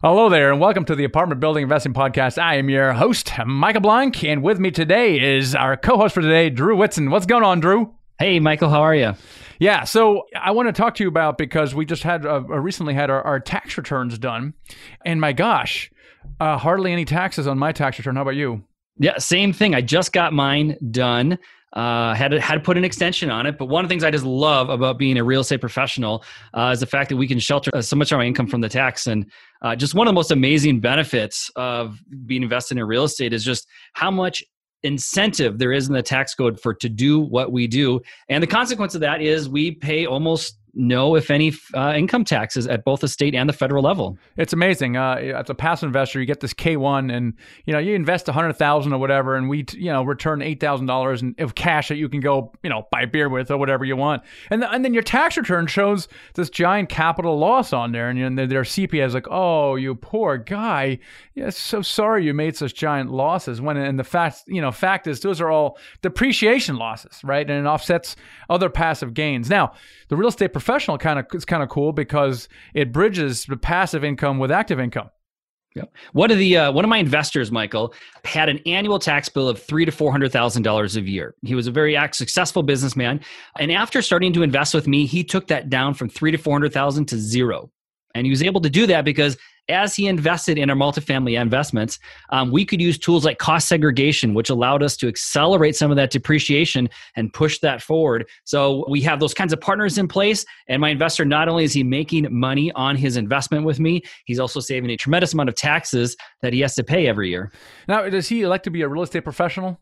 Hello there, and welcome to the Apartment Building Investing Podcast. I am your host, Michael Blank, and with me today is our co host for today, Drew Whitson. What's going on, Drew? Hey, Michael, how are you? Yeah, so I want to talk to you about because we just had uh, recently had our, our, tax returns done, and my gosh, uh, hardly any taxes on my tax return. How about you? Yeah, same thing. I just got mine done. Uh, had to, had to put an extension on it. But one of the things I just love about being a real estate professional uh, is the fact that we can shelter uh, so much of our income from the tax. And uh, just one of the most amazing benefits of being invested in real estate is just how much incentive there is in the tax code for to do what we do. And the consequence of that is we pay almost no, if any, uh, income taxes at both the state and the federal level. It's amazing. Uh, as a passive investor, you get this K one, and you know you invest a hundred thousand or whatever, and we you know return eight thousand dollars of cash that you can go you know buy beer with or whatever you want, and the, and then your tax return shows this giant capital loss on there, and you know, their CPA is like, oh, you poor guy, yeah, so sorry you made such giant losses. When and the fact you know fact is those are all depreciation losses, right, and it offsets other passive gains. Now the real estate professional kind of is kind of cool because it bridges the passive income with active income. Yeah. One of the uh, one of my investors, Michael, had an annual tax bill of three to four hundred thousand dollars a year. He was a very successful businessman, and after starting to invest with me, he took that down from three to four hundred thousand to zero. And he was able to do that because as he invested in our multifamily investments, um, we could use tools like cost segregation, which allowed us to accelerate some of that depreciation and push that forward. So we have those kinds of partners in place. And my investor, not only is he making money on his investment with me, he's also saving a tremendous amount of taxes that he has to pay every year. Now, does he like to be a real estate professional?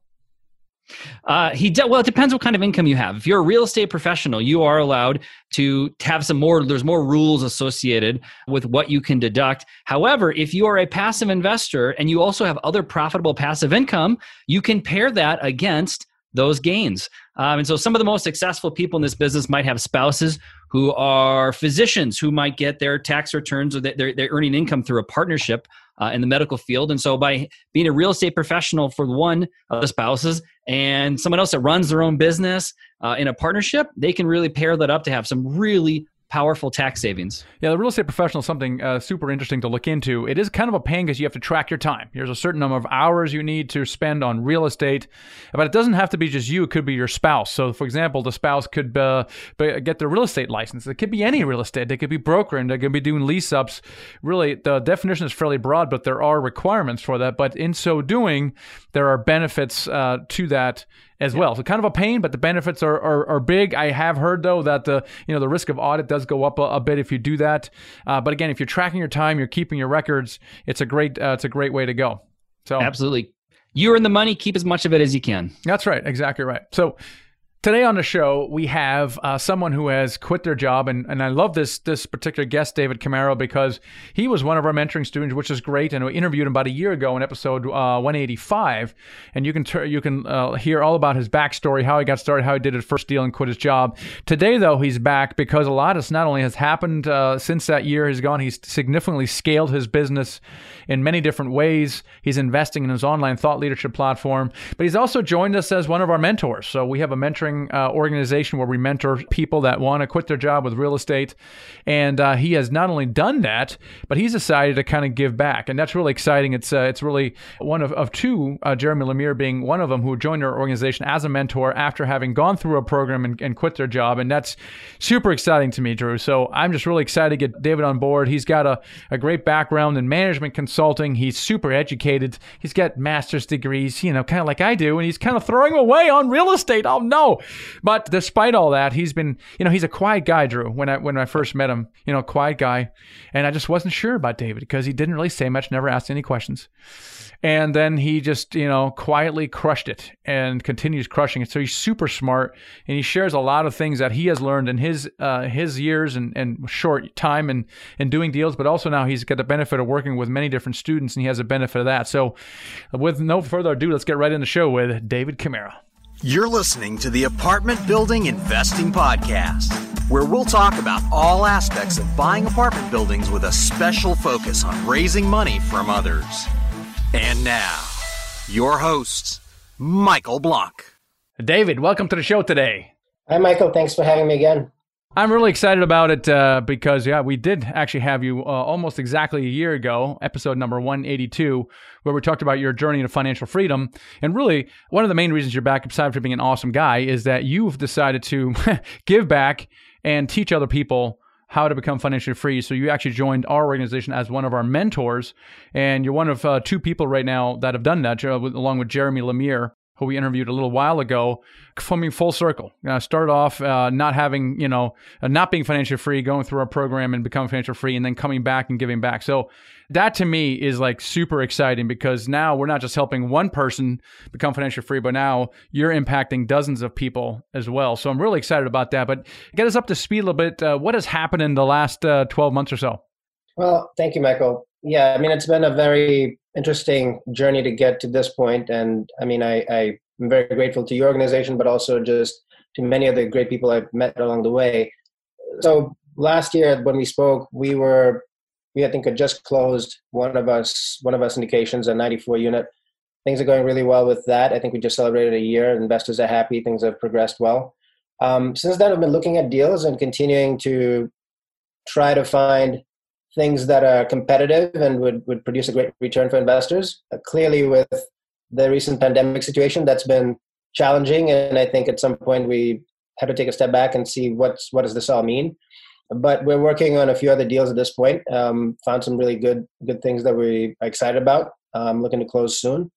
Uh, he de- well, it depends what kind of income you have. If you're a real estate professional, you are allowed to have some more. There's more rules associated with what you can deduct. However, if you are a passive investor and you also have other profitable passive income, you can pair that against those gains. Um, and so, some of the most successful people in this business might have spouses who are physicians who might get their tax returns or they're, they're earning income through a partnership uh, in the medical field. And so, by being a real estate professional for one of the spouses and someone else that runs their own business uh, in a partnership, they can really pair that up to have some really powerful tax savings. Yeah, the real estate professional is something uh, super interesting to look into. It is kind of a pain because you have to track your time. There's a certain number of hours you need to spend on real estate, but it doesn't have to be just you. It could be your spouse. So, for example, the spouse could uh, get their real estate license. It could be any real estate. They could be brokering. They could be doing lease ups. Really, the definition is fairly broad, but there are requirements for that. But in so doing, there are benefits uh, to that as yeah. well. So kind of a pain, but the benefits are, are, are, big. I have heard though that the you know the risk of audit does go up a, a bit if you do that. Uh, but again, if you're tracking your time, you're keeping your records. It's a great uh, it's a great way to go. So absolutely, you're in the money. Keep as much of it as you can. That's right. Exactly right. So Today on the show, we have uh, someone who has quit their job, and, and I love this this particular guest, David Camaro, because he was one of our mentoring students, which is great. And we interviewed him about a year ago in episode uh, 185, and you can ter- you can uh, hear all about his backstory, how he got started, how he did his first deal and quit his job. Today, though, he's back because a lot has not only has happened uh, since that year he's gone, he's significantly scaled his business in many different ways. He's investing in his online thought leadership platform, but he's also joined us as one of our mentors. So we have a mentoring uh, organization where we mentor people that want to quit their job with real estate. And uh, he has not only done that, but he's decided to kind of give back. And that's really exciting. It's uh, it's really one of, of two, uh, Jeremy Lemire being one of them, who joined our organization as a mentor after having gone through a program and, and quit their job. And that's super exciting to me, Drew. So I'm just really excited to get David on board. He's got a, a great background in management consulting. He's super educated. He's got master's degrees, you know, kind of like I do. And he's kind of throwing away on real estate. Oh, no. But despite all that, he's been, you know, he's a quiet guy, Drew. When I when I first met him, you know, quiet guy, and I just wasn't sure about David because he didn't really say much, never asked any questions. And then he just, you know, quietly crushed it and continues crushing it. So he's super smart and he shares a lot of things that he has learned in his uh, his years and, and short time and in doing deals, but also now he's got the benefit of working with many different students and he has a benefit of that. So with no further ado, let's get right in the show with David Camaro. You're listening to the Apartment Building Investing Podcast, where we'll talk about all aspects of buying apartment buildings with a special focus on raising money from others. And now, your hosts, Michael Blank. David, welcome to the show today. Hi, Michael. Thanks for having me again. I'm really excited about it uh, because, yeah, we did actually have you uh, almost exactly a year ago, episode number 182, where we talked about your journey to financial freedom. And really, one of the main reasons you're back, aside from being an awesome guy, is that you've decided to give back and teach other people how to become financially free. So you actually joined our organization as one of our mentors, and you're one of uh, two people right now that have done that, uh, along with Jeremy Lemire who we interviewed a little while ago, coming full circle. Uh, started off uh, not having, you know, uh, not being financially free, going through our program and becoming financially free, and then coming back and giving back. So that to me is like super exciting because now we're not just helping one person become financially free, but now you're impacting dozens of people as well. So I'm really excited about that. But get us up to speed a little bit. Uh, what has happened in the last uh, 12 months or so? Well, thank you, Michael. Yeah, I mean, it's been a very interesting journey to get to this point, and I mean, I, I am very grateful to your organization, but also just to many of the great people I've met along the way. So last year when we spoke, we were we I think had just closed one of us one of us syndications, a 94 unit. Things are going really well with that. I think we just celebrated a year. Investors are happy. Things have progressed well. Um, since then, I've been looking at deals and continuing to try to find things that are competitive and would, would produce a great return for investors. Uh, clearly, with the recent pandemic situation, that's been challenging, and I think at some point we have to take a step back and see what's what does this all mean. But we're working on a few other deals at this point. Um, found some really good good things that we're excited about. Um, looking to close soon.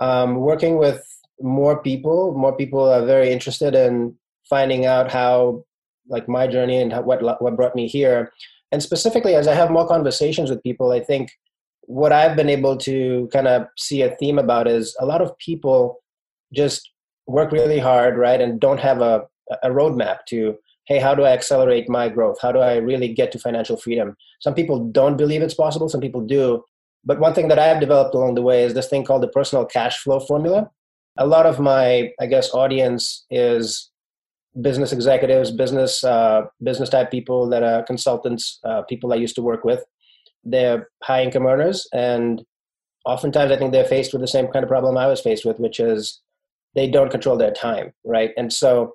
Um, working with more people. More people are very interested in finding out how, like my journey and how, what what brought me here and specifically as i have more conversations with people i think what i've been able to kind of see a theme about is a lot of people just work really hard right and don't have a, a roadmap to hey how do i accelerate my growth? How do i really get to financial freedom? Some people don't believe it's possible some people do. But one thing that i have developed along the way is this thing called the personal cash flow formula. A lot of my i guess audience is business executives, business uh, business type people that are consultants, uh, people I used to work with. They're high income earners, and oftentimes I think they're faced with the same kind of problem I was faced with, which is they don't control their time, right? And so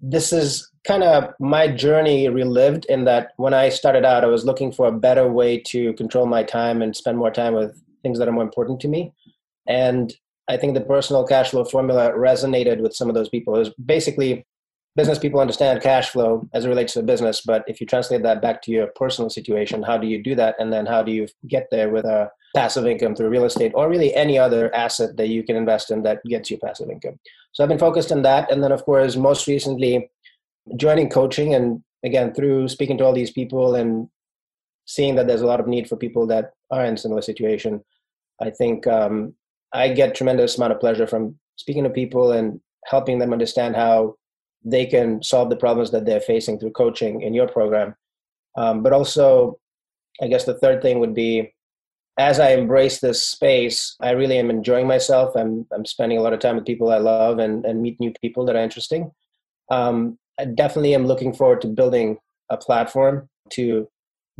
this is kind of my journey relived in that when I started out, I was looking for a better way to control my time and spend more time with things that are more important to me. And I think the personal cash flow formula resonated with some of those people. It was basically business people understand cash flow as it relates to the business but if you translate that back to your personal situation how do you do that? And then how do you get there with a passive income through real estate or really any other asset that you can invest in that gets you passive income? So i've been focused on that. And then of course most recently joining coaching and again through speaking to all these people and seeing that there's a lot of need for people that are in similar situation i think um, i get tremendous amount of pleasure from speaking to people and helping them understand how they can solve the problems that they're facing through coaching in your program. Um, but also, I guess the third thing would be as I embrace this space, I really am enjoying myself. I'm, I'm spending a lot of time with people I love and, and meet new people that are interesting. Um, I definitely am looking forward to building a platform to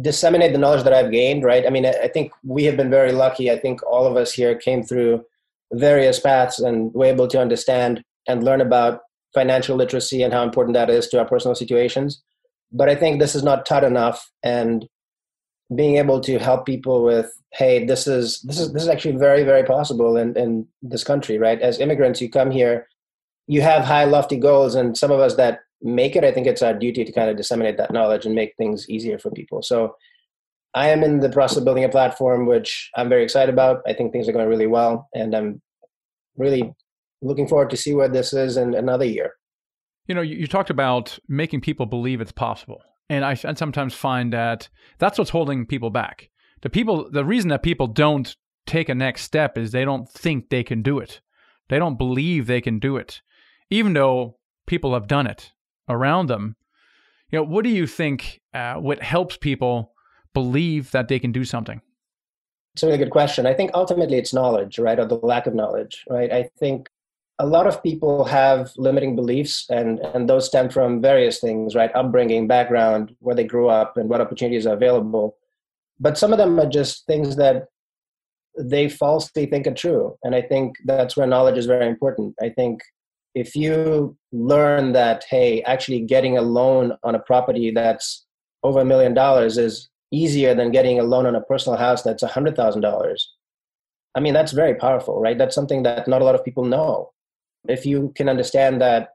disseminate the knowledge that I've gained, right? I mean, I, I think we have been very lucky. I think all of us here came through various paths and were able to understand and learn about financial literacy and how important that is to our personal situations. But I think this is not taught enough, and being able to help people with, hey, this is this is this is actually very very possible in in this country, right? As immigrants, you come here, you have high lofty goals, and some of us that make it, I think it's our duty to kind of disseminate that knowledge and make things easier for people. So. I am in the process of building a platform, which I'm very excited about. I think things are going really well, and I'm really looking forward to see where this is in another year. You know, you, you talked about making people believe it's possible. And I, I sometimes find that that's what's holding people back. The people, the reason that people don't take a next step is they don't think they can do it. They don't believe they can do it, even though people have done it around them. You know, what do you think? Uh, what helps people believe that they can do something? It's a really good question. I think ultimately it's knowledge, right, or the lack of knowledge, right? I think a lot of people have limiting beliefs and and those stem from various things right? Upbringing background where they grew up and what opportunities are available. But some of them are just things that they falsely think are true. And i think that's where knowledge is very important. I think if you learn that hey actually getting a loan on a property that's over a million dollars is easier than getting a loan on a personal house that's a hundred thousand dollars i mean that's very powerful right? That's something that not a lot of people know if you can understand that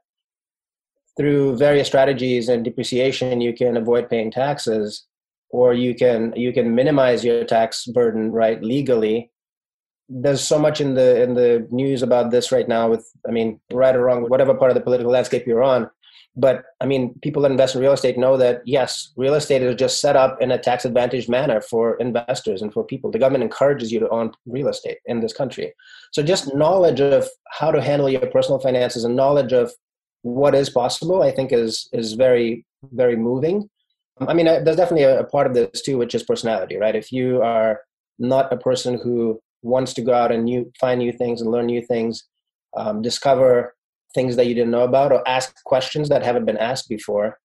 through various strategies and depreciation you can avoid paying taxes or you can you can minimize your tax burden right legally. There's so much in the in the news about this right now with i mean right or wrong whatever part of the political landscape you're on but i mean people that invest in real estate know that yes real estate is just set up in a tax advantaged manner for investors and for people. The government encourages you to own real estate in this country. So just knowledge of how to handle your personal finances and knowledge of what is possible i think is is very very moving. I mean there's definitely a, a part of this too which is personality right? If you are not a person who wants to go out and new, find new things and learn new things um, discover things that you didn't know about or ask questions that haven't been asked before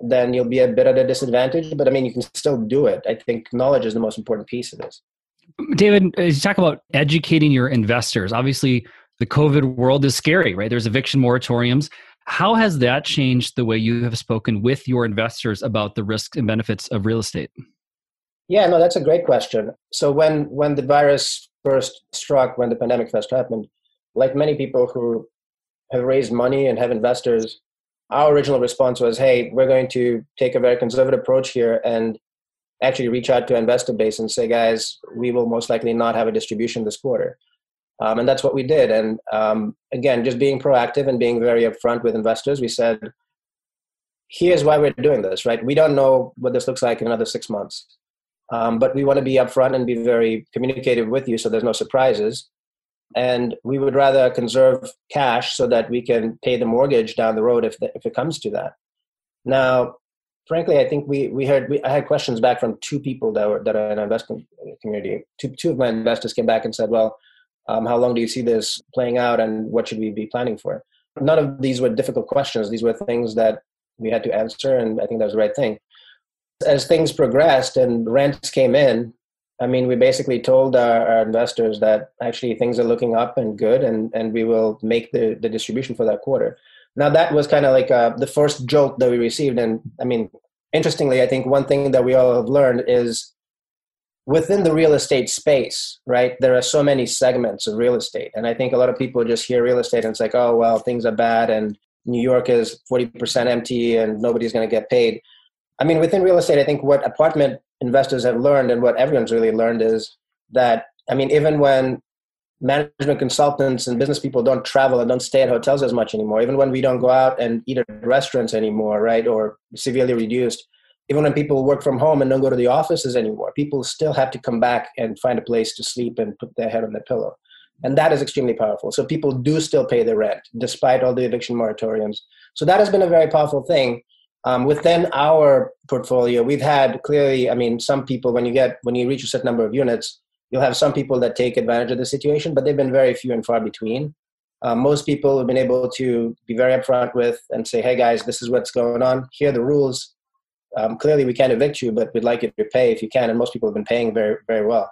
then you'll be a bit at a disadvantage but i mean you can still do it i think knowledge is the most important piece of this david as you talk about educating your investors obviously the covid world is scary right there's eviction moratoriums how has that changed the way you have spoken with your investors about the risks and benefits of real estate? Yeah, no, that's a great question. So when when the virus first struck, when the pandemic first happened, like many people who have raised money and have investors, our original response was, "Hey, we're going to take a very conservative approach here and actually reach out to investor base and say, guys, we will most likely not have a distribution this quarter." Um, and that's what we did. And um, again, just being proactive and being very upfront with investors, we said, here's why we're doing this, right? We don't know what this looks like in another six months. Um, but we want to be upfront and be very communicative with you so there's no surprises. And we would rather conserve cash so that we can pay the mortgage down the road if, the, if it comes to that. Now, frankly, I think we, we heard, we, I had questions back from two people that were, that are in our investment community. Two, two of my investors came back and said, well, um, how long do you see this playing out, and what should we be planning for? None of these were difficult questions. These were things that we had to answer, and I think that was the right thing. As things progressed and rents came in, I mean, we basically told our, our, investors that actually things are looking up and good, and, and we will make the, the distribution for that quarter. Now, that was kind of like uh, the first jolt that we received. And I mean, interestingly, I think one thing that we all have learned is within the real estate space, right, there are so many segments of real estate. And I think a lot of people just hear real estate and it's like, oh, well, things are bad and New York is 40% empty and nobody's going to get paid. I mean, within real estate, I think what apartment investors have learned and what everyone's really learned is that, I mean, even when management consultants and business people don't travel and don't stay at hotels as much anymore, even when we don't go out and eat at restaurants anymore, right, or severely reduced, even when people work from home and don't go to the offices anymore, people still have to come back and find a place to sleep and put their head on their pillow. And that is extremely powerful. So people do still pay their rent despite all the eviction moratoriums. So that has been a very powerful thing. Um, within our portfolio, we've had clearly, I mean, some people, when you get, when you reach a certain number of units, you'll have some people that take advantage of the situation, but they've been very few and far between. Uh, most people have been able to be very upfront with and say, hey guys, this is what's going on. Here are the rules um, clearly we can't evict you, but we'd like you to pay if you can. And most people have been paying very, very well.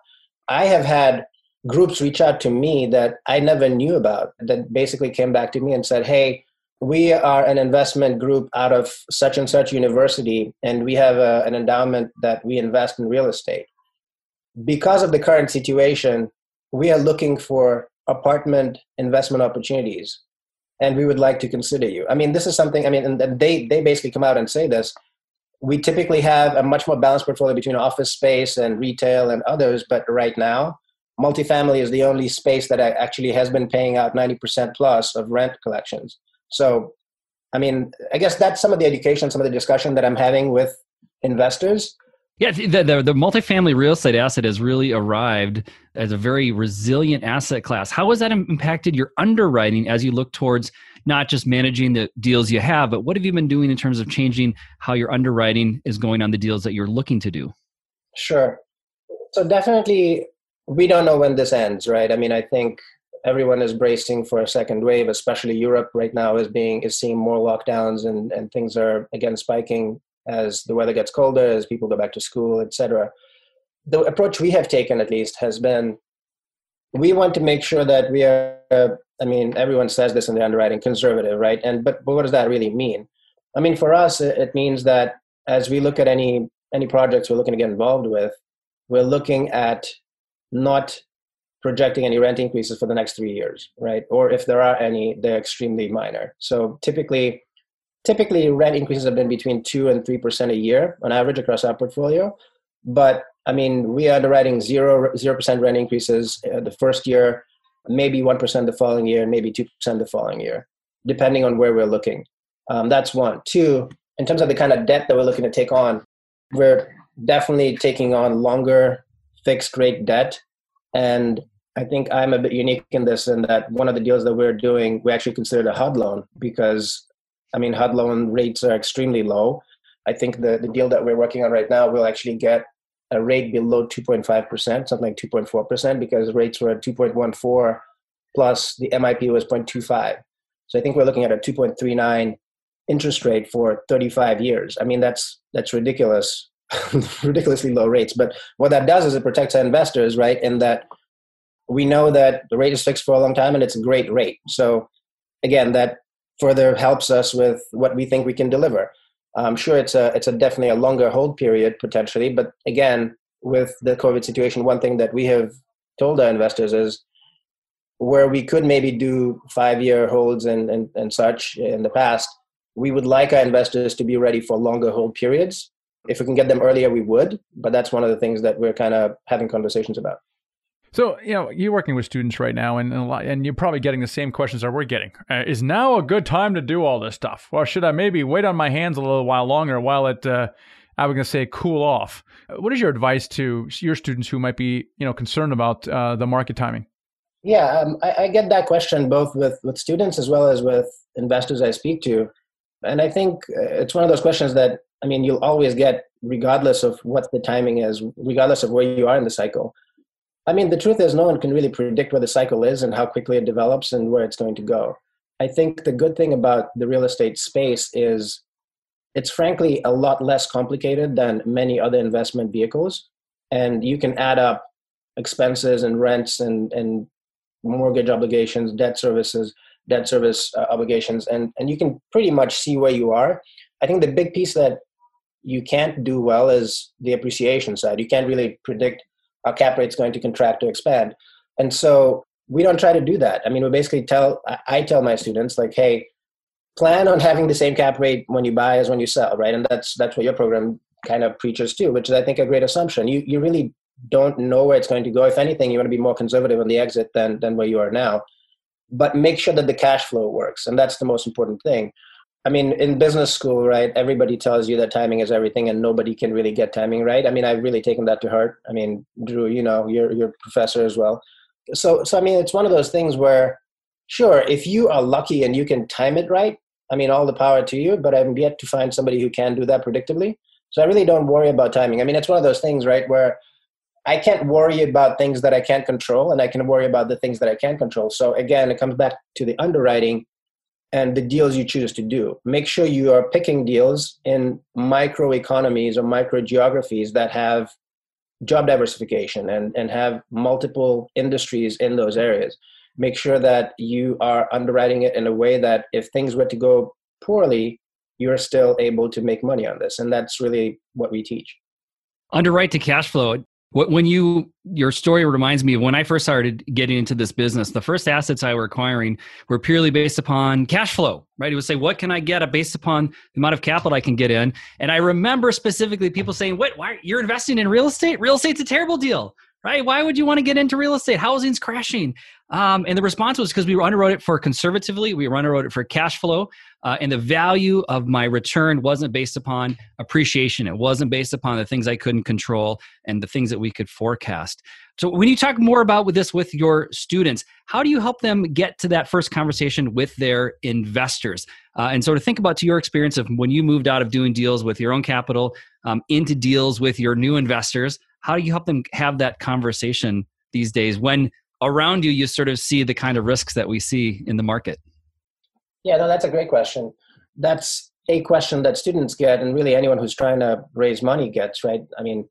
I have had groups reach out to me that I never knew about that basically came back to me and said, Hey, we are an investment group out of such and such university, and we have a, an endowment that we invest in real estate. Because of the current situation, we are looking for apartment investment opportunities and we would like to consider you. I mean, this is something, I mean, and they, they basically come out and say this we typically have a much more balanced portfolio between office space and retail and others, but right now, multifamily is the only space that actually has been paying out 90% plus of rent collections. So, I mean, I guess that's some of the education, some of the discussion that I'm having with investors. Yeah, the, the, the multifamily real estate asset has really arrived as a very resilient asset class. How has that impacted your underwriting as you look towards not just managing the deals you have, but what have you been doing in terms of changing how your underwriting is going on the deals that you're looking to do? Sure. So definitely, we don't know when this ends, right? I mean, I think everyone is bracing for a second wave, especially Europe right now is being is seeing more lockdowns and and things are again spiking as the weather gets colder, as people go back to school, etc. The approach we have taken, at least, has been we want to make sure that we are I mean, everyone says this in the underwriting, conservative, right? And but, but what does that really mean? I mean, for us, it means that as we look at any any projects we're looking to get involved with, we're looking at not projecting any rent increases for the next three years, right? Or if there are any, they're extremely minor. So typically, typically rent increases have been between two and three percent a year on average across our portfolio. But I mean, we are underwriting zero zero percent rent increases uh, the first year, maybe one percent the following year, maybe two percent the following year, depending on where we're looking. Um, that's one. Two, in terms of the kind of debt that we're looking to take on, we're definitely taking on longer fixed rate debt. And I think I'm a bit unique in this, in that one of the deals that we're doing, we actually considered a HUD loan because, I mean, HUD loan rates are extremely low. I think the, the deal that we're working on right now will actually get a rate below 2.5%, something like 2.4%, because rates were at 2.14 plus the MIP was 0.25. So I think we're looking at a 2.39 interest rate for 35 years. I mean, that's that's ridiculous, ridiculously low rates. But what that does is it protects our investors, right? In that we know that the rate is fixed for a long time and it's a great rate. So again, that further helps us with what we think we can deliver. I'm sure it's a it's a definitely a longer hold period potentially, but again, with the COVID situation, one thing that we have told our investors is where we could maybe do five year holds and, and, and such in the past, we would like our investors to be ready for longer hold periods. If we can get them earlier, we would, but that's one of the things that we're kind of having conversations about. So, you know, you're working with students right now, and and you're probably getting the same questions that we're getting. Uh, is now a good time to do all this stuff, or should I maybe wait on my hands a little while longer while it, uh, I was going to say, cool off? What is your advice to your students who might be, you know, concerned about uh, the market timing? Yeah, um, I, I, get that question both with with students as well as with investors I speak to, and I think uh, it's one of those questions that I mean you'll always get regardless of what the timing is, regardless of where you are in the cycle I mean, the truth is, no one can really predict where the cycle is and how quickly it develops and where it's going to go. I think the good thing about the real estate space is it's frankly a lot less complicated than many other investment vehicles. And you can add up expenses and rents and, and mortgage obligations, debt services, debt service uh, obligations, and, and you can pretty much see where you are. I think the big piece that you can't do well is the appreciation side. You can't really predict our cap rate's going to contract or expand. And so we don't try to do that. I mean, we basically tell, I tell my students like, hey, plan on having the same cap rate when you buy as when you sell, right? And that's that's what your program kind of preaches too, which is I think a great assumption. You you really don't know where it's going to go. If anything, you want to be more conservative on the exit than than where you are now. But make sure that the cash flow works, and that's the most important thing. I mean, in business school, right, everybody tells you that timing is everything and nobody can really get timing right. I mean, I've really taken that to heart. I mean, Drew, you know, you're, you're professor as well. So, so, I mean, it's one of those things where, sure, if you are lucky and you can time it right, I mean, all the power to you, but I'm yet to find somebody who can do that predictably. So I really don't worry about timing. I mean, it's one of those things, right, where I can't worry about things that I can't control and I can worry about the things that I can control. So again, it comes back to the underwriting and the deals you choose to do. Make sure you are picking deals in micro economies or micro geographies that have job diversification and, and have multiple industries in those areas. Make sure that you are underwriting it in a way that if things were to go poorly, you're still able to make money on this. And that's really what we teach. Underwrite to cash flow when you your story reminds me of when I first started getting into this business. The first assets I were acquiring were purely based upon cash flow. Right? It would say, "What can I get based upon the amount of capital I can get in?" And I remember specifically people saying, "What? Why you're investing in real estate? Real estate's a terrible deal." Right? Why would you want to get into real estate? Housing's crashing. Um, and the response was because we underwrote it for conservatively, we underwrote it for cash flow, uh, and the value of my return wasn't based upon appreciation. It wasn't based upon the things I couldn't control and the things that we could forecast. So, when you talk more about with this with your students, how do you help them get to that first conversation with their investors? Uh, and sort of think about to your experience of when you moved out of doing deals with your own capital um, into deals with your new investors, how do you help them have that conversation these days when around you you sort of see the kind of risks that we see in the market? Yeah, no, that's a great question. That's a question that students get, and really anyone who's trying to raise money gets, right? I mean,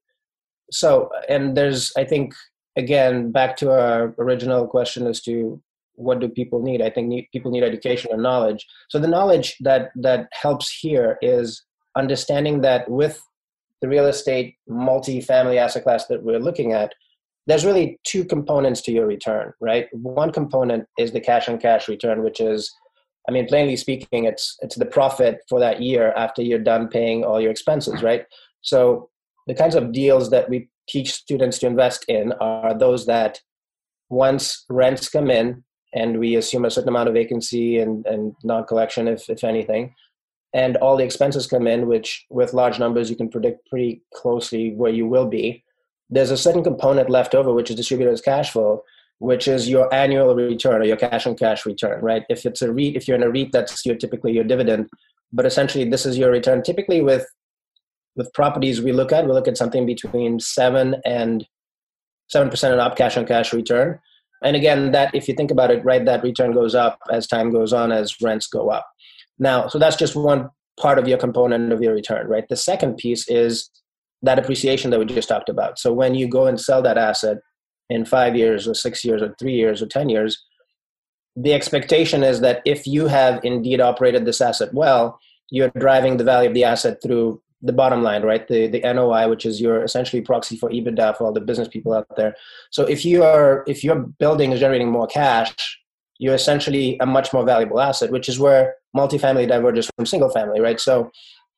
so, and there's, I think, again, back to our original question as to what do people need i think need, people need education and knowledge so the knowledge that that helps here is understanding that with the real estate multi-family asset class that we're looking at there's really two components to your return right one component is the cash on cash return which is i mean plainly speaking it's it's the profit for that year after you're done paying all your expenses right? So the kinds of deals that we teach students to invest in are those that once rents come in and we assume a certain amount of vacancy and, and non-collection if, if anything and all the expenses come in which with large numbers you can predict pretty closely where you will be there's a certain component left over which is distributed as cash flow which is your annual return or your cash on cash return right? If it's a REIT if you're in a REIT that's your typically your dividend. But essentially this is your return. Typically with with properties we look at we look at something between 7 and 7% on up cash on cash return. And again that if you think about it right that return goes up as time goes on as rents go up. Now so that's just one part of your component of your return right? The second piece is that appreciation that we just talked about. So when you go and sell that asset in five years or six years or three years or ten years the expectation is that if you have indeed operated this asset well you're driving the value of the asset through the bottom line, right? The the NOI, which is your essentially proxy for EBITDA for all the business people out there. So if you are if your building is generating more cash, you're essentially a much more valuable asset, which is where multifamily diverges from single family, right? So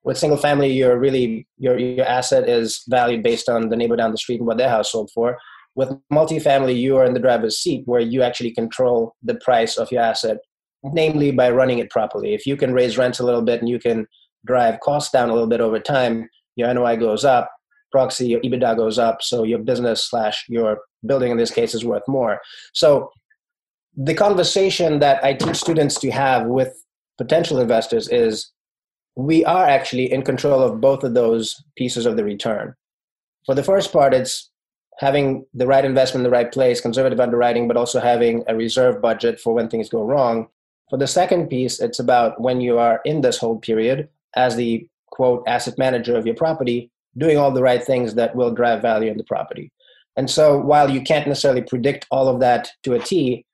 with single family, you're really your your asset is valued based on the neighbor down the street and what their house sold for. With multifamily, you are in the driver's seat where you actually control the price of your asset, namely by running it properly. If you can raise rents a little bit and you can drive costs down a little bit over time, your NOI goes up, proxy, your EBITDA goes up, so your business slash your building in this case is worth more. So the conversation that I teach students to have with potential investors is we are actually in control of both of those pieces of the return. For the first part, it's having the right investment in the right place, conservative underwriting, but also having a reserve budget for when things go wrong. For the second piece, it's about when you are in this hold period, as the quote asset manager of your property doing all the right things that will drive value in the property and so while you can't necessarily predict all of that to a t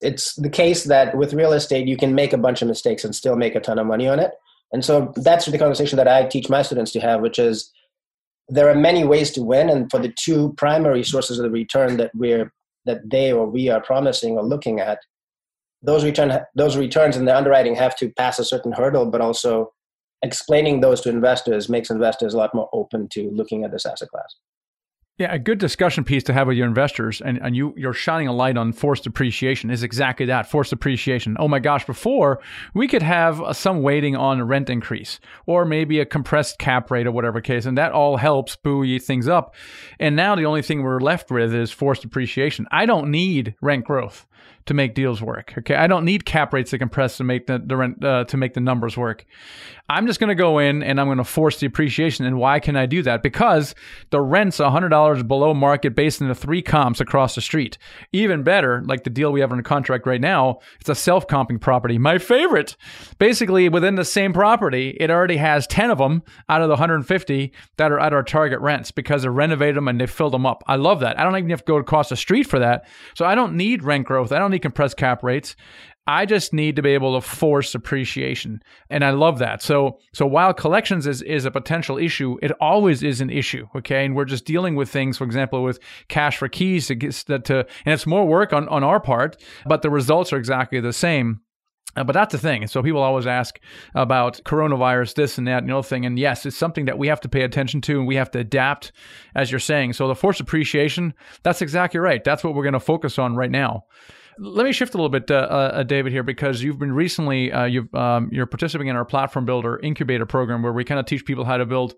it's the case that with real estate you can make a bunch of mistakes and still make a ton of money on it and so that's the conversation that i teach my students to have which is there are many ways to win and for the two primary sources of the return that we're that they or we are promising or looking at those return those returns in the underwriting have to pass a certain hurdle but also explaining those to investors makes investors a lot more open to looking at this asset class. Yeah, a good discussion piece to have with your investors, and, and you you're shining a light on forced appreciation is exactly that forced appreciation. Oh my gosh, before we could have uh, some waiting on rent increase or maybe a compressed cap rate or whatever case, and that all helps buoy things up. And now the only thing we're left with is forced appreciation. I don't need rent growth to make deals work. Okay, I don't need cap rates to compress to make the, the rent uh, to make the numbers work. I'm just going to go in and I'm going to force the appreciation. And why can I do that? Because the rent's $100 below market based on the three comps across the street. Even better, like the deal we have under contract right now, it's a self-comping property. My favorite. Basically, within the same property, it already has 10 of them out of the 150 that are at our target rents because they renovated them and they filled them up. I love that. I don't even have to go across the street for that. So I don't need rent growth. I don't need compressed cap rates. I just need to be able to force appreciation. And I love that. So so while collections is, is a potential issue, it always is an issue. Okay. And we're just dealing with things, for example, with cash for keys to get to, and it's more work on, on our part, but the results are exactly the same. Uh, but that's the thing. So people always ask about coronavirus, this and that, and the other thing. And yes, it's something that we have to pay attention to and we have to adapt, as you're saying. So the force appreciation, that's exactly right. That's what we're going to focus on right now let me shift a little bit, uh, uh, David, here because you've been recently uh, you've um, you're participating in our platform builder incubator program where we kind of teach people how to build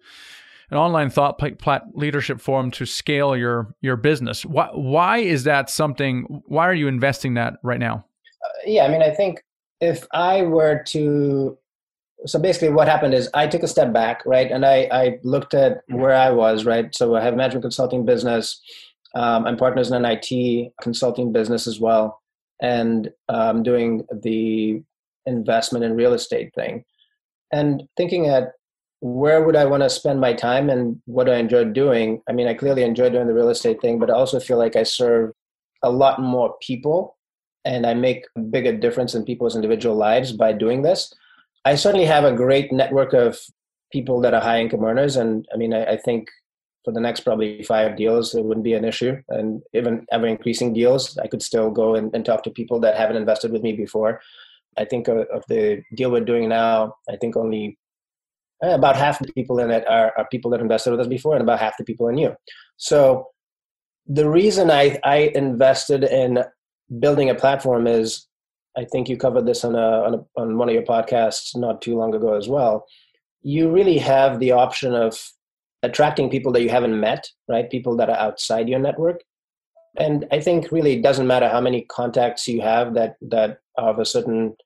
an online thought plat leadership forum to scale your your business. Why why is that something? Why are you investing that right now? Uh, yeah, I mean, I think if I were to so basically what happened is i took a step back right and i, I looked at where i was right so i have a management consulting business um, i'm partners in an it consulting business as well and um, doing the investment in real estate thing and thinking at where would I want to spend my time and what do I enjoy doing? I mean, I clearly enjoy doing the real estate thing, but I also feel like I serve a lot more people and I make a bigger difference in people's individual lives by doing this. I certainly have a great network of people that are high income earners, and I mean, I, I think for the next probably five deals, it wouldn't be an issue. And even ever increasing deals, I could still go and, and, talk to people that haven't invested with me before. I think of, of the deal we're doing now, I think only eh, about half the people in it are, are, people that invested with us before, and about half the people are new. So the reason I, I invested in building a platform is I think you covered this on, a, on, a, on one of your podcasts not too long ago as well. You really have the option of attracting people that you haven't met, right? People that are outside your network. And I think really it doesn't matter how many contacts you have that that have a certain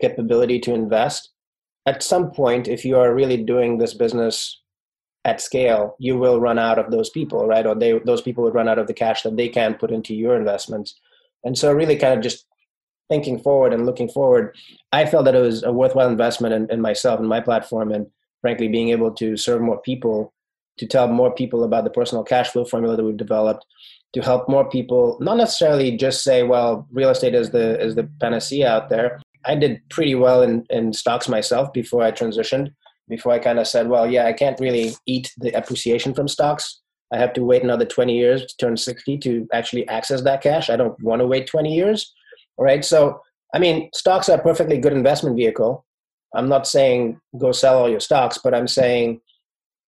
capability to invest. At some point, if you are really doing this business at scale, you will run out of those people, right? Or they those people would run out of the cash that they can put into your investments. And so really kind of just thinking forward and looking forward, I felt that it was a worthwhile investment in, in myself and my platform and frankly being able to serve more people to tell more people about the personal cash flow formula that we've developed to help more people not necessarily just say well real estate is the is the panacea out there. I did pretty well in, in stocks myself before i transitioned before i kind of said well yeah i can't really eat the appreciation from stocks. I have to wait another 20 years to turn 60 to actually access that cash. I don't want to wait 20 years all right? So i mean stocks are a perfectly good investment vehicle. I'm not saying go sell all your stocks but i'm saying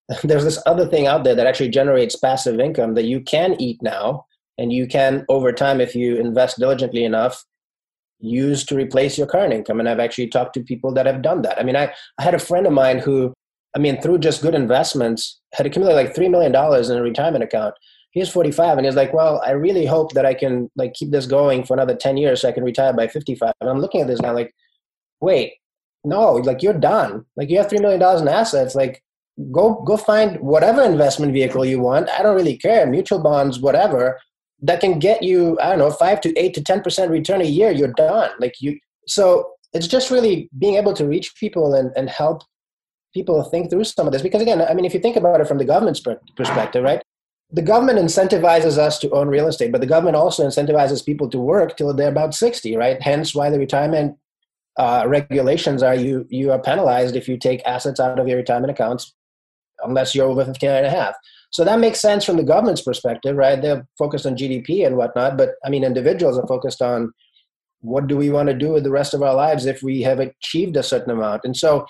there's this other thing out there that actually generates passive income that you can eat now and you can over time if you invest diligently enough use to replace your current income. And i've actually talked to people that have done that. I mean i, I had a friend of mine who i mean through just good investments had accumulated like $3 million in a retirement account. He's 45 and he's like well i really hope that i can like keep this going for another 10 years so i can retire by 55 and i'm looking at this guy like wait no like you're done. Like you have $3 million in assets. Like go go find whatever investment vehicle you want. I don't really care, mutual bonds, whatever that can get you. I don't know, five to eight to ten percent return a year. You're done. Like you. So it's just really being able to reach people and and help people think through some of this. Because again, I mean, if you think about it from the government's perspective, right? The government incentivizes us to own real estate, but the government also incentivizes people to work till they're about 60, right? Hence why the retirement uh, regulations are you you are penalized if you take assets out of your retirement accounts unless you're over 59 and a half. So that makes sense from the government's perspective, right? They're focused on GDP and whatnot, but I mean, individuals are focused on what do we want to do with the rest of our lives if we have achieved a certain amount. And so,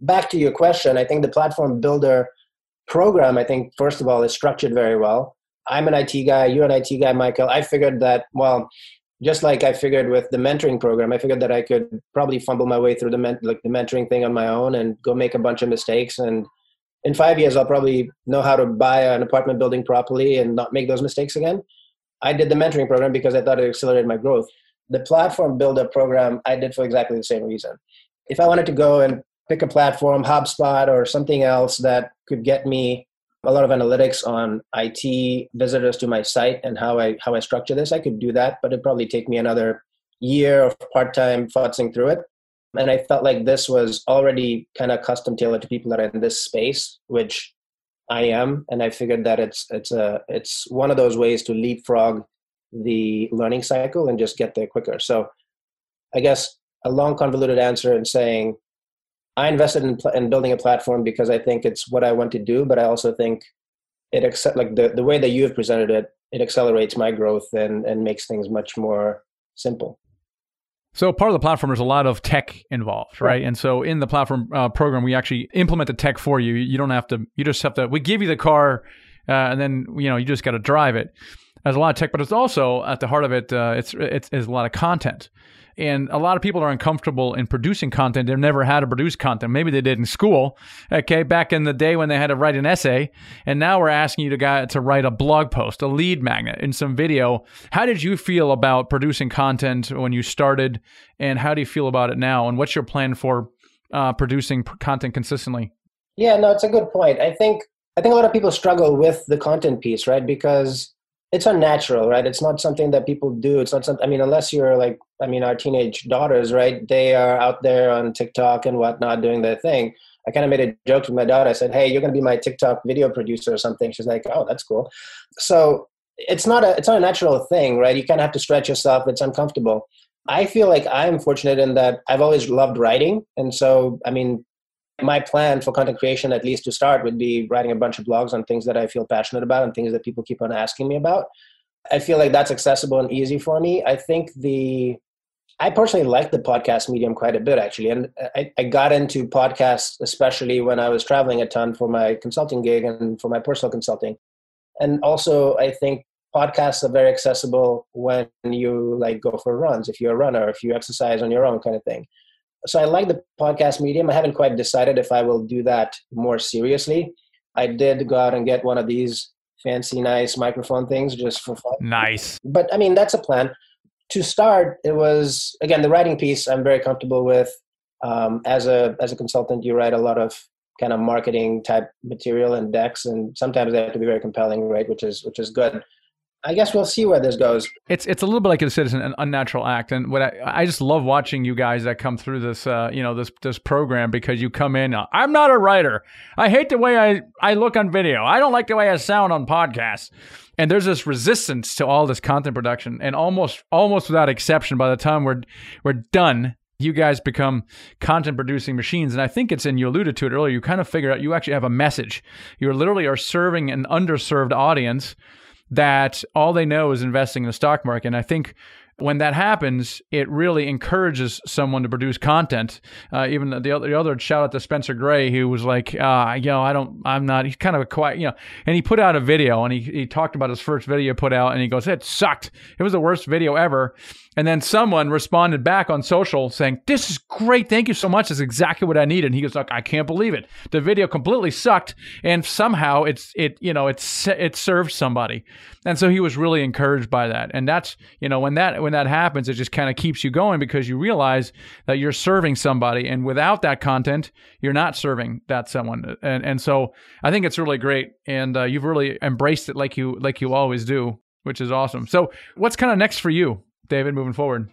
back to your question, I think the platform builder program, I think, first of all, is structured very well. I'm an IT guy, you're an IT guy, Michael. I figured that, well, just like I figured with the mentoring program, I figured that I could probably fumble my way through the men- like the mentoring thing on my own and go make a bunch of mistakes and in five years, I'll probably know how to buy an apartment building properly and not make those mistakes again. I did the mentoring program because I thought it accelerated my growth. The platform builder program I did for exactly the same reason. If I wanted to go and pick a platform, HubSpot or something else that could get me a lot of analytics on IT visitors to my site and how I how I structure this, I could do that, but it'd probably take me another year of part-time futzing through it and i felt like this was already kind of custom tailored to people that are in this space which i am. And i figured that it's it's a it's one of those ways to leapfrog the learning cycle and just get there quicker. So i guess a long convoluted answer in saying i invested in, in building a platform because i think it's what i want to do but i also think it accept like the, the way that you have presented it it accelerates my growth and and makes things much more simple so part of the platform, there's a lot of tech involved, right? right. And so in the platform uh, program, we actually implement the tech for you. You don't have to. You just have to. We give you the car, uh, and then you know you just got to drive it. There's a lot of tech, but it's also at the heart of it. Uh, it's, it's it's a lot of content. And a lot of people are uncomfortable in producing content. They've never had to produce content. Maybe they did in school, okay, back in the day when they had to write an essay. And now we're asking you to, guy, to write a blog post, a lead magnet, and some video. How did you feel about producing content when you started? And how do you feel about it now? And what's your plan for uh, producing content consistently? Yeah, no, it's a good point. I think I think a lot of people struggle with the content piece, right? Because it's unnatural, right? It's not something that people do. It's not something. I mean, unless you're like, I mean, our teenage daughters, right? They are out there on TikTok and whatnot doing their thing. I kind of made a joke with my daughter. I said, "Hey, you're going to be my TikTok video producer or something." She's like, "Oh, that's cool." So it's not a it's not a natural thing, right? You kind of have to stretch yourself. It's uncomfortable. I feel like I'm fortunate in that I've always loved writing, and so I mean, my plan for content creation, at least to start, would be writing a bunch of blogs on things that I feel passionate about and things that people keep on asking me about. I feel like that's accessible and easy for me. I think the I personally like the podcast medium quite a bit, actually. And I, I, got into podcasts, especially when I was traveling a ton for my consulting gig and for my personal consulting. And also, I think podcasts are very accessible when you like go for runs, if you're a runner, if you exercise on your own kind of thing. So I like the podcast medium. I haven't quite decided if I will do that more seriously. I did go out and get one of these fancy, nice microphone things just for fun. Nice. But I mean, that's a plan to start, it was again the writing piece. I'm very comfortable with. Um, as a as a consultant, you write a lot of kind of marketing type material and decks, and sometimes they have to be very compelling, right? Which is which is good. I guess we'll see where this goes. It's it's a little bit like a citizen, an unnatural act, and what I, I just love watching you guys that come through this, uh, you know, this this program because you come in. Uh, I'm not a writer. I hate the way I I look on video. I don't like the way I sound on podcasts. And there's this resistance to all this content production, and almost almost without exception, by the time we're we're done, you guys become content producing machines. And I think it's in you alluded to it earlier. You kind of figure out you actually have a message. You literally are serving an underserved audience that all they know is investing in the stock market. And I think when that happens, it really encourages someone to produce content. Uh, even the, the, other, the other shout out to Spencer Gray, who was like, uh, you know, I don't, I'm not, he's kind of a quiet, you know, and he put out a video and he, he talked about his first video put out and he goes, it sucked. It was the worst video ever. And then someone responded back on social saying, This is great. Thank you so much. That's exactly what I needed. And he goes, like, I can't believe it. The video completely sucked. And somehow it's, it, you know, it's, it served somebody. And so he was really encouraged by that. And that's, you know, when that, when that happens, it just kind of keeps you going because you realize that you're serving somebody. And without that content, you're not serving that someone. And, and so I think it's really great. And uh, you've really embraced it like you, like you always do, which is awesome. So what's kind of next for you? David, moving forward?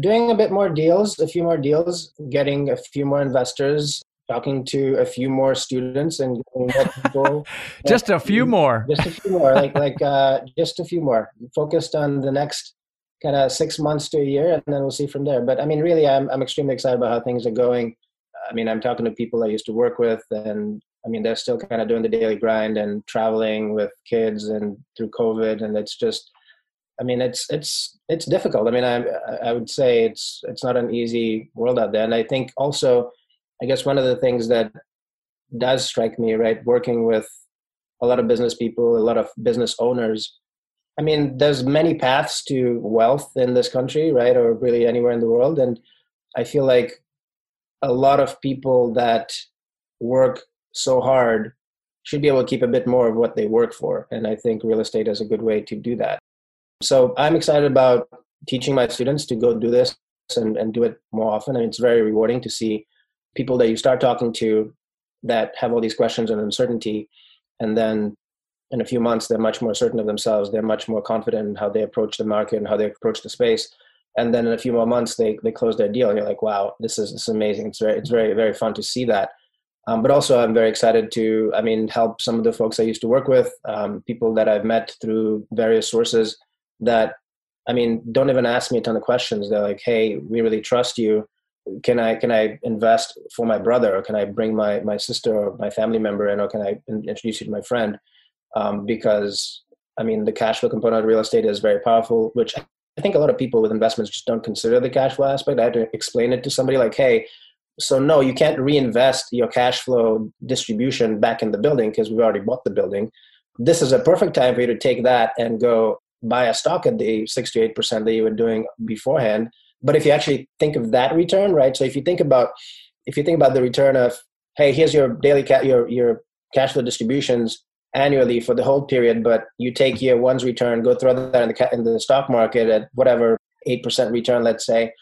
Doing a bit more deals, a few more deals, getting a few more investors, talking to a few more students, and people. just a few more. Just a few more, like like uh, just a few more. Focused on the next kind of six months to a year, and then we'll see from there. But I mean, really, I'm I'm extremely excited about how things are going. I mean, I'm talking to people I used to work with, and I mean, they're still kind of doing the daily grind and traveling with kids and through COVID, and it's just I mean, it's it's it's difficult. I mean, I I would say it's it's not an easy world out there, and I think also, I guess one of the things that does strike me, right, working with a lot of business people, a lot of business owners. I mean, there's many paths to wealth in this country, right, or really anywhere in the world, and I feel like a lot of people that work so hard should be able to keep a bit more of what they work for, and I think real estate is a good way to do that. So I'm excited about teaching my students to go do this and, and do it more often. And it's very rewarding to see people that you start talking to that have all these questions and uncertainty. And then in a few months, they're much more certain of themselves. They're much more confident in how they approach the market and how they approach the space. And then in a few more months, they, they close their deal. And you're like, wow, this is, this is amazing. It's very, it's very, very fun to see that. Um, but also, I'm very excited to, I mean, help some of the folks I used to work with, um, people that I've met through various sources that I mean, don't even ask me a ton of questions. They're like, "Hey, we really trust you. Can I can I invest for my brother, or can I bring my my sister or my family member in, or can I introduce you to my friend?" Um, because I mean, the cash flow component of real estate is very powerful, which I think a lot of people with investments just don't consider the cash flow aspect. I had to explain it to somebody like, "Hey, so no, you can't reinvest your cash flow distribution back in the building because we've already bought the building." This is a perfect time for you to take that and go buy a stock at the 6 to 8% that you were doing beforehand. But if you actually think of that return, right? So if you think about if you think about the return of, hey, here's your daily ca- your your cash flow distributions annually for the whole period, but you take year one's return, go throw that in the ca- in the stock market at whatever eight percent return, let's say.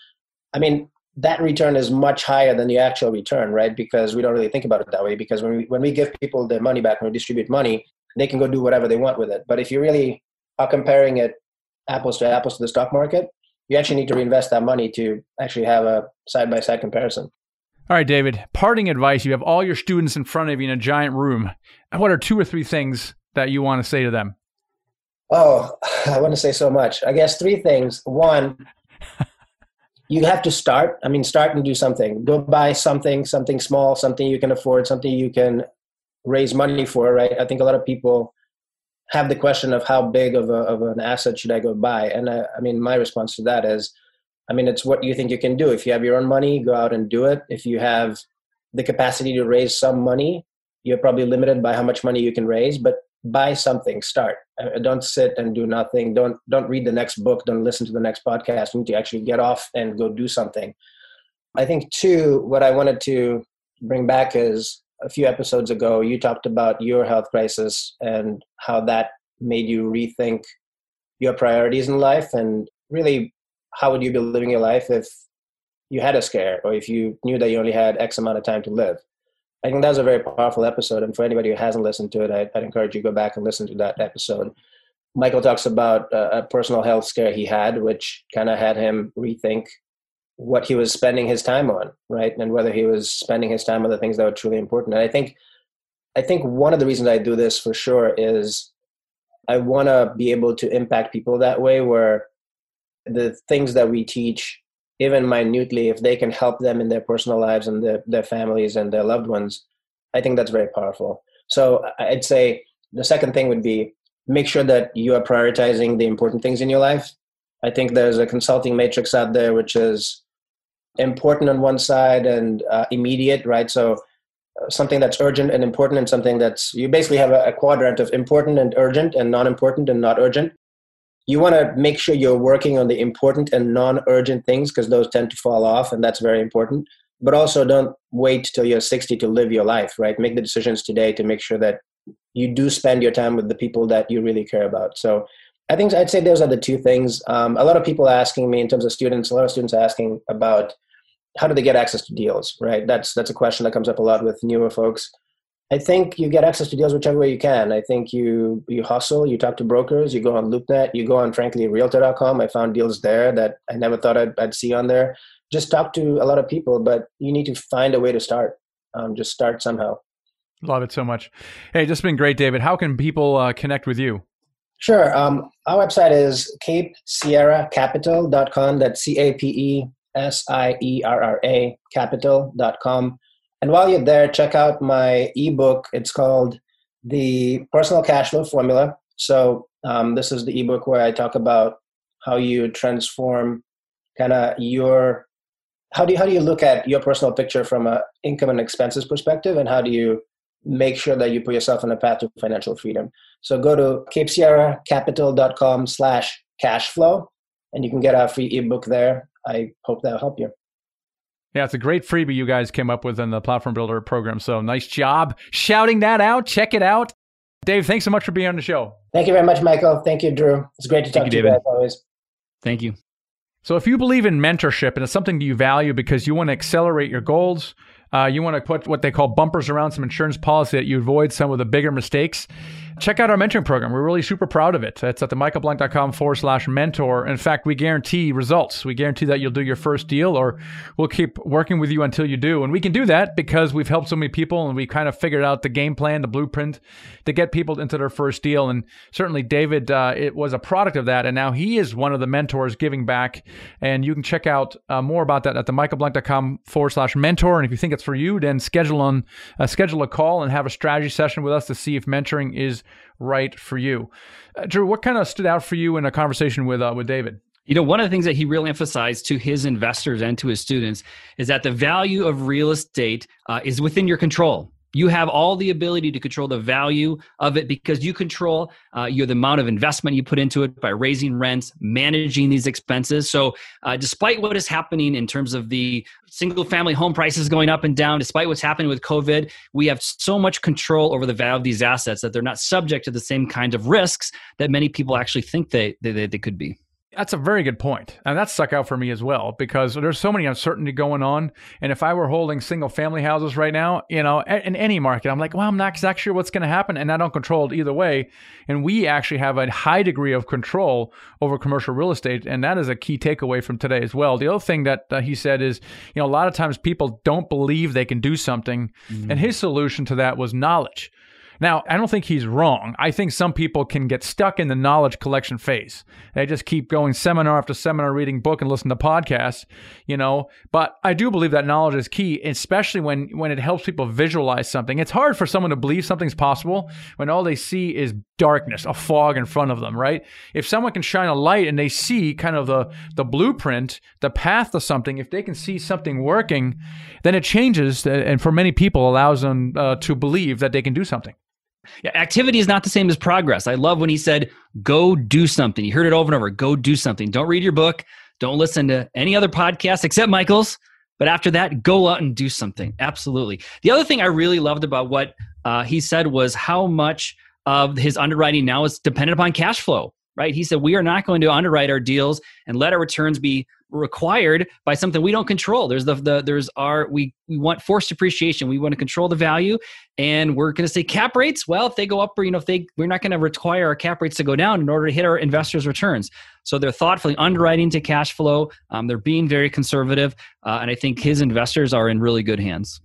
I mean, that return is much higher than the actual return, right? Because we don't really think about it that way. Because when we when we give people their money back, when we distribute money, they can go do whatever they want with it. But if you really are comparing it apples to apples to the stock market, you actually need to reinvest that money to actually have a side by side comparison. All right, David, parting advice. You have all your students in front of you in a giant room. What are two or three things that you want to say to them? Oh, I want to say so much. I guess three things. One, you have to start. I mean, start and do something. Go buy something, something small, something you can afford, something you can raise money for, right? I think a lot of people have the question of how big of, a, of an asset should I go buy? And I, I mean, my response to that is, I mean, it's what you think you can do. If you have your own money, go out and do it. If you have the capacity to raise some money, you're probably limited by how much money you can raise, but buy something, start. Uh, don't sit and do nothing. Don't don't read the next book. Don't listen to the next podcast. You need to actually get off and go do something. I think two, what I wanted to bring back is a few episodes ago, you talked about your health crisis and how that made you rethink your priorities in life and really how would you be living your life if you had a scare or if you knew that you only had X amount of time to live. I think that was a very powerful episode. And for anybody who hasn't listened to it, I'd, I'd encourage you to go back and listen to that episode. Michael talks about a personal health scare he had, which kind of had him rethink what he was spending his time on, right? And whether he was spending his time on the things that were truly important. And I think, I think one of the reasons I do this for sure is I want to be able to impact people that way, where the things that we teach even minutely, if they can help them in their personal lives and their, their families and their loved ones, I think that's very powerful. So I'd say the second thing would be make sure that you are prioritizing the important things in your life. I think there's a consulting matrix out there which is important on one side and uh, immediate, right? So uh, something that's urgent and important, and something that's you basically have a, a quadrant of important and urgent and non important and not urgent. You want to make sure you're working on the important and non-urgent things because those tend to fall off and that's very important. But also don't wait till you're 60 to live your life right? Make the decisions today to make sure that you do spend your time with the people that you really care about. So i think i'd say those are the two things um, a lot of people asking me in terms of students a lot of students asking about how do they get access to deals right that's that's a question that comes up a lot with newer folks I think you get access to deals whichever way you can. I think you you hustle, you talk to brokers, you go on LoopNet, you go on frankly Realtor.com. I found deals there that I never thought I'd, I'd see on there. Just talk to a lot of people, but you need to find a way to start. Um, just start somehow. Love it so much. Hey, just been great, David. How can people uh, connect with you? Sure. Um, our website is Cape Sierra Capital.com. That's C A P E S I E R R A capital.com. And while you're there, check out my ebook. It's called The Personal Cash Flow Formula. So, um, this is the ebook where I talk about how you transform kind of your how do you how do you look at your personal picture from a income and expenses perspective and how do you make sure that you put yourself on a path to financial freedom so go to capesierracapital.com slash cash flow and you can get a free ebook there i hope that'll help you yeah, it's a great freebie you guys came up with in the Platform Builder program. So nice job shouting that out. Check it out. Dave, thanks so much for being on the show. Thank you very much, Michael. Thank you, Drew. It's great to talk you, to David. you guys always. Thank you. So if you believe in mentorship and it's something that you value because you want to accelerate your goals, uh, you want to put what they call bumpers around some insurance policy that you avoid some of the bigger mistakes, check out our mentoring program. We're really super proud of it. It's at the michaelblank.com forward slash mentor. In fact, we guarantee results. We guarantee that you'll do your first deal or we'll keep working with you until you do. And we can do that because we've helped so many people and we kind of figured out the game plan, the blueprint to get people into their first deal. And certainly David, uh, it was a product of that. And now he is one of the mentors giving back. And you can check out uh, more about that at the michaelblank.com forward slash mentor. And if you think it's for you, then schedule on uh, schedule a call and have a strategy session with us to see if mentoring is right for you. Uh, Drew, what kind of stood out for you in a conversation with uh, with David? You know, one of the things that he really emphasized to his investors and to his students is that the value of real estate uh, is within your control you have all the ability to control the value of it because you control uh, your the amount of investment you put into it by raising rents managing these expenses. So uh, despite what is happening in terms of the single family home prices going up and down despite what's happening with covid we have so much control over the value of these assets that they're not subject to the same kind of risks that many people actually think they, they, they could be that's a very good point. And that stuck out for me as well because there's so many uncertainty going on. And if I were holding single family houses right now, you know, in any market, I'm like, well, I'm not exactly sure what's going to happen. And I don't control it either way. And we actually have a high degree of control over commercial real estate. And that is a key takeaway from today as well. The other thing that uh, he said is, you know, a lot of times people don't believe they can do something. Mm-hmm. And his solution to that was knowledge Now, I don't think he's wrong. I think some people can get stuck in the knowledge collection phase. They just keep going seminar after seminar, reading book and listen to podcasts, you know. But I do believe that knowledge is key, especially when when it helps people visualize something. It's hard for someone to believe something's possible when all they see is darkness, a fog in front of them, right? If someone can shine a light and they see kind of the the blueprint, the path to something, if they can see something working, then it changes and for many people allows them uh, to believe that they can do something. Yeah, activity is not the same as progress. I love when he said, go do something. You heard it over and over go do something. Don't read your book. Don't listen to any other podcast except Michael's. But after that, go out and do something. Absolutely. The other thing I really loved about what uh, he said was how much of his underwriting now is dependent upon cash flow, right? He said, we are not going to underwrite our deals and let our returns be required by something we don't control. There's the, the there's our we we want forced appreciation. We want to control the value, and we're going to say cap rates. Well, if they go up, or you know, if they we're not going to require our cap rates to go down in order to hit our investors' returns. So they're thoughtfully underwriting to cash flow. Um, they're being very conservative, uh, and I think his investors are in really good hands.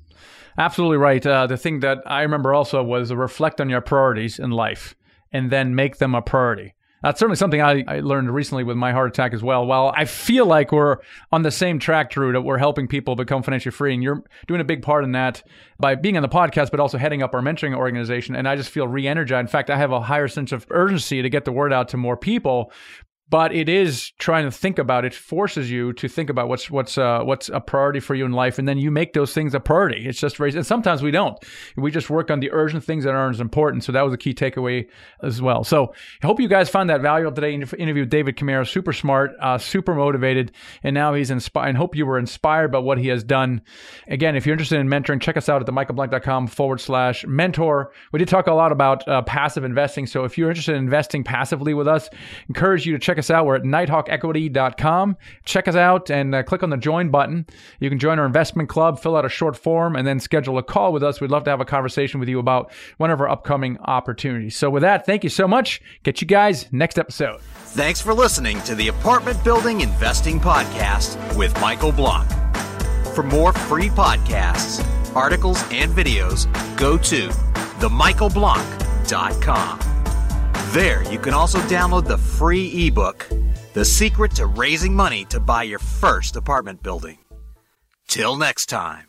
Absolutely right. Uh, the thing that I remember also was reflect on your priorities in life, and then make them a priority. That's certainly something I, I, learned recently with my heart attack as well. While I feel like we're on the same track, Drew, that we're helping people become financially free, and you're doing a big part in that by being on the podcast, but also heading up our mentoring organization. And I just feel re energized. In fact, I have a higher sense of urgency to get the word out to more people but it is trying to think about it forces you to think about what's what's uh, what's a priority for you in life and then you make those things a priority. It's just and sometimes we don't. We just work on the urgent things that aren't as important so that was a key takeaway as well. So i hope you guys found that valuable today. Interview with david camaro super smart uh, super motivated and now he's inspired and hope you were inspired by what he has done. Again if you're interested in mentoring check us out at themichaelblank.com forward slash mentor. We did talk a lot about uh, passive investing so if you're interested in investing passively with us encourage you to check check us out. We're at nighthawkequity.com. Check us out and uh, click on the join button. You can join our investment club, fill out a short form, and then schedule a call with us. We'd love to have a conversation with you about one of our upcoming opportunities. So, with that, thank you so much. Get you guys next episode. Thanks for listening to the Apartment Building Investing Podcast with Michael Blank. For more free podcasts, articles, and videos, go to themichaelblank.com. There, you can also download the free ebook, The Secret to Raising Money to Buy Your First Apartment Building. Till next time.